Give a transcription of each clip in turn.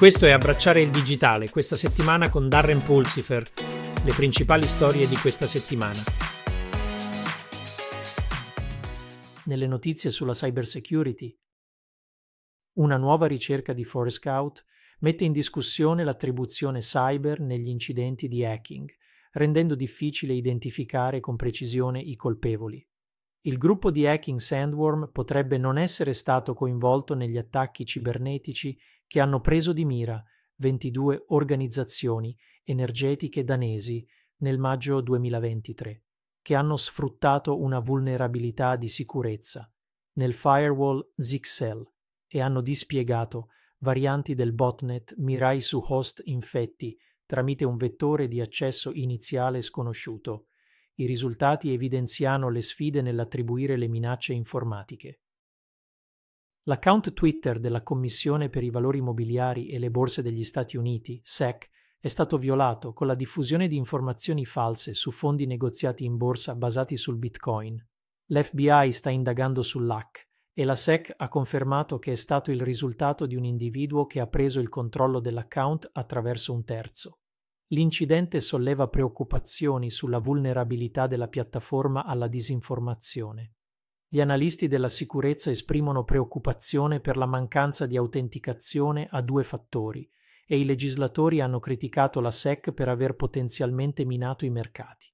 Questo è Abbracciare il digitale, questa settimana con Darren Pulsifer, le principali storie di questa settimana. Nelle notizie sulla cybersecurity, una nuova ricerca di Forescout mette in discussione l'attribuzione cyber negli incidenti di hacking, rendendo difficile identificare con precisione i colpevoli. Il gruppo di hacking Sandworm potrebbe non essere stato coinvolto negli attacchi cibernetici che hanno preso di mira 22 organizzazioni energetiche danesi nel maggio 2023, che hanno sfruttato una vulnerabilità di sicurezza nel firewall Zixel e hanno dispiegato varianti del botnet Mirai su host infetti tramite un vettore di accesso iniziale sconosciuto. I risultati evidenziano le sfide nell'attribuire le minacce informatiche. L'account Twitter della Commissione per i valori mobiliari e le borse degli Stati Uniti, SEC, è stato violato con la diffusione di informazioni false su fondi negoziati in borsa basati sul Bitcoin. L'FBI sta indagando sull'hack e la SEC ha confermato che è stato il risultato di un individuo che ha preso il controllo dell'account attraverso un terzo. L'incidente solleva preoccupazioni sulla vulnerabilità della piattaforma alla disinformazione. Gli analisti della sicurezza esprimono preoccupazione per la mancanza di autenticazione a due fattori e i legislatori hanno criticato la SEC per aver potenzialmente minato i mercati.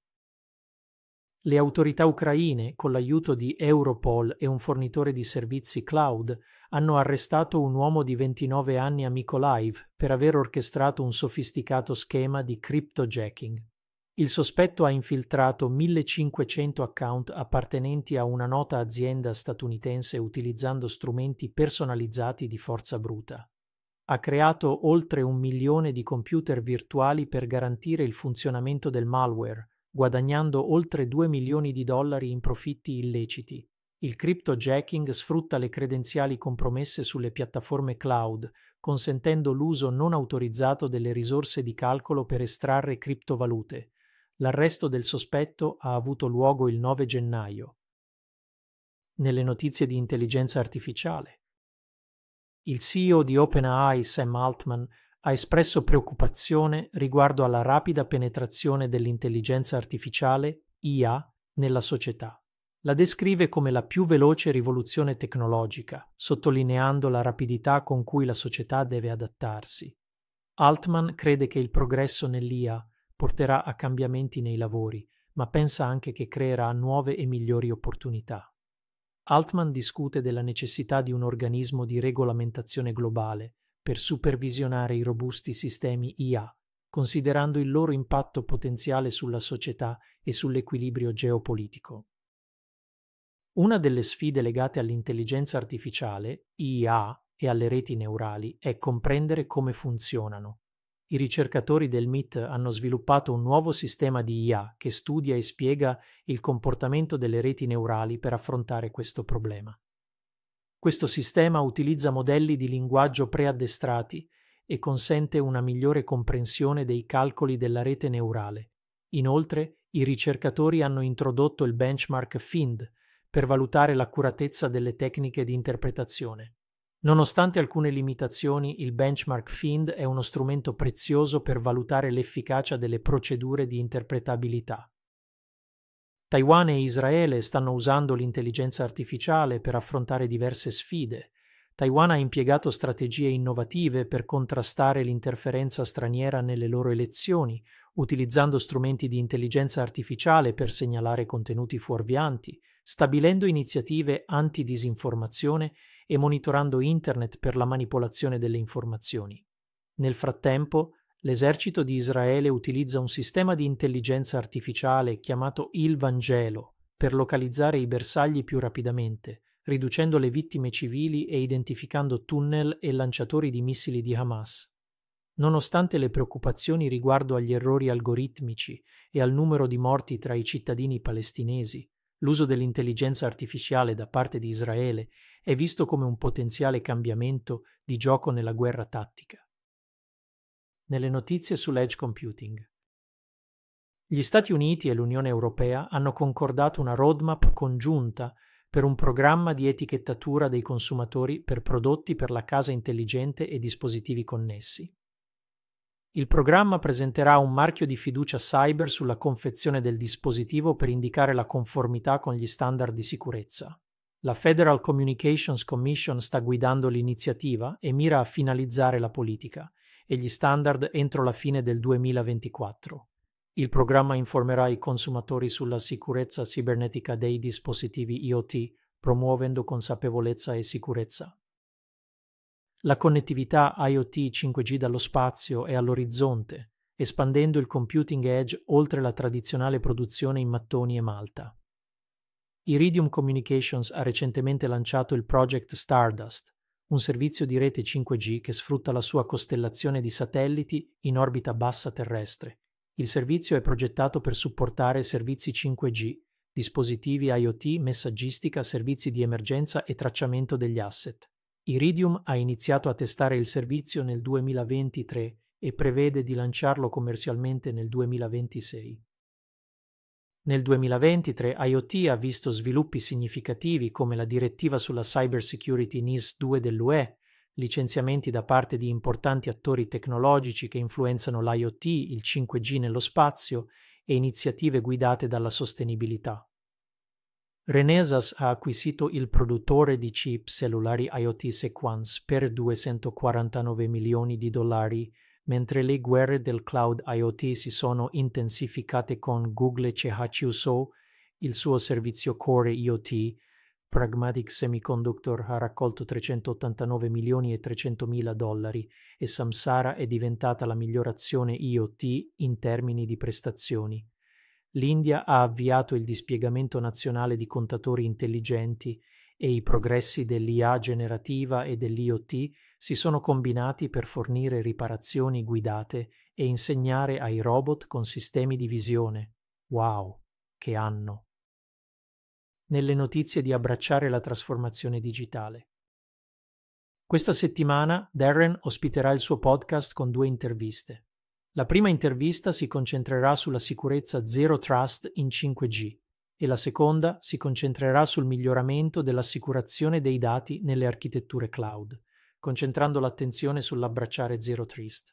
Le autorità ucraine, con l'aiuto di Europol e un fornitore di servizi cloud, hanno arrestato un uomo di 29 anni a Mykolaiv per aver orchestrato un sofisticato schema di cryptojacking. Il sospetto ha infiltrato 1500 account appartenenti a una nota azienda statunitense utilizzando strumenti personalizzati di forza bruta. Ha creato oltre un milione di computer virtuali per garantire il funzionamento del malware, guadagnando oltre 2 milioni di dollari in profitti illeciti. Il cryptojacking sfrutta le credenziali compromesse sulle piattaforme cloud, consentendo l'uso non autorizzato delle risorse di calcolo per estrarre criptovalute L'arresto del sospetto ha avuto luogo il 9 gennaio. Nelle notizie di intelligenza artificiale. Il CEO di OpenAI, Sam Altman, ha espresso preoccupazione riguardo alla rapida penetrazione dell'intelligenza artificiale, IA, nella società. La descrive come la più veloce rivoluzione tecnologica, sottolineando la rapidità con cui la società deve adattarsi. Altman crede che il progresso nell'IA porterà a cambiamenti nei lavori, ma pensa anche che creerà nuove e migliori opportunità. Altman discute della necessità di un organismo di regolamentazione globale per supervisionare i robusti sistemi IA, considerando il loro impatto potenziale sulla società e sull'equilibrio geopolitico. Una delle sfide legate all'intelligenza artificiale, IA, e alle reti neurali è comprendere come funzionano i ricercatori del MIT hanno sviluppato un nuovo sistema di IA che studia e spiega il comportamento delle reti neurali per affrontare questo problema. Questo sistema utilizza modelli di linguaggio preaddestrati e consente una migliore comprensione dei calcoli della rete neurale. Inoltre, i ricercatori hanno introdotto il benchmark FIND per valutare l'accuratezza delle tecniche di interpretazione. Nonostante alcune limitazioni, il benchmark FIND è uno strumento prezioso per valutare l'efficacia delle procedure di interpretabilità. Taiwan e Israele stanno usando l'intelligenza artificiale per affrontare diverse sfide. Taiwan ha impiegato strategie innovative per contrastare l'interferenza straniera nelle loro elezioni, utilizzando strumenti di intelligenza artificiale per segnalare contenuti fuorvianti, stabilendo iniziative anti-disinformazione e monitorando Internet per la manipolazione delle informazioni. Nel frattempo, l'esercito di Israele utilizza un sistema di intelligenza artificiale chiamato Il Vangelo per localizzare i bersagli più rapidamente, riducendo le vittime civili e identificando tunnel e lanciatori di missili di Hamas. Nonostante le preoccupazioni riguardo agli errori algoritmici e al numero di morti tra i cittadini palestinesi, L'uso dell'intelligenza artificiale da parte di Israele è visto come un potenziale cambiamento di gioco nella guerra tattica. Nelle notizie sull'edge computing. Gli Stati Uniti e l'Unione Europea hanno concordato una roadmap congiunta per un programma di etichettatura dei consumatori per prodotti per la casa intelligente e dispositivi connessi. Il programma presenterà un marchio di fiducia cyber sulla confezione del dispositivo per indicare la conformità con gli standard di sicurezza. La Federal Communications Commission sta guidando l'iniziativa e mira a finalizzare la politica e gli standard entro la fine del 2024. Il programma informerà i consumatori sulla sicurezza cibernetica dei dispositivi IoT, promuovendo consapevolezza e sicurezza. La connettività IoT 5G dallo spazio è all'orizzonte, espandendo il computing edge oltre la tradizionale produzione in mattoni e malta. Iridium Communications ha recentemente lanciato il Project Stardust, un servizio di rete 5G che sfrutta la sua costellazione di satelliti in orbita bassa terrestre. Il servizio è progettato per supportare servizi 5G, dispositivi IoT, messaggistica, servizi di emergenza e tracciamento degli asset. Iridium ha iniziato a testare il servizio nel 2023 e prevede di lanciarlo commercialmente nel 2026. Nel 2023 IoT ha visto sviluppi significativi come la direttiva sulla cybersecurity NIS 2 dell'UE, licenziamenti da parte di importanti attori tecnologici che influenzano l'IoT, il 5G nello spazio e iniziative guidate dalla sostenibilità. Renesas ha acquisito il produttore di chip cellulari IoT Sequence per 249 milioni di dollari mentre le guerre del cloud IoT si sono intensificate con Google CHUSO, il suo servizio Core IoT, Pragmatic Semiconductor ha raccolto 389 milioni e 300 mila dollari e Samsara è diventata la migliorazione IoT in termini di prestazioni. L'India ha avviato il dispiegamento nazionale di contatori intelligenti e i progressi dell'IA generativa e dell'IoT si sono combinati per fornire riparazioni guidate e insegnare ai robot con sistemi di visione. Wow, che anno! Nelle notizie di abbracciare la trasformazione digitale. Questa settimana Darren ospiterà il suo podcast con due interviste. La prima intervista si concentrerà sulla sicurezza Zero Trust in 5G e la seconda si concentrerà sul miglioramento dell'assicurazione dei dati nelle architetture cloud concentrando l'attenzione sull'abbracciare Zero Trist.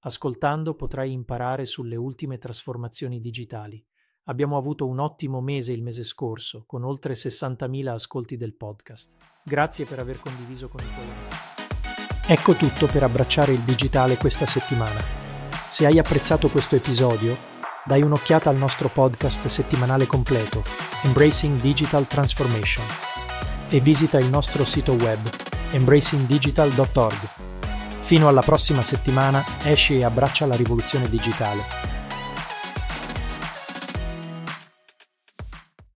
Ascoltando potrai imparare sulle ultime trasformazioni digitali. Abbiamo avuto un ottimo mese il mese scorso, con oltre 60.000 ascolti del podcast. Grazie per aver condiviso con i tuoi amici. Ecco tutto per abbracciare il digitale questa settimana. Se hai apprezzato questo episodio, dai un'occhiata al nostro podcast settimanale completo, Embracing Digital Transformation, e visita il nostro sito web embracingdigital.org. Fino alla prossima settimana esci e abbraccia la rivoluzione digitale.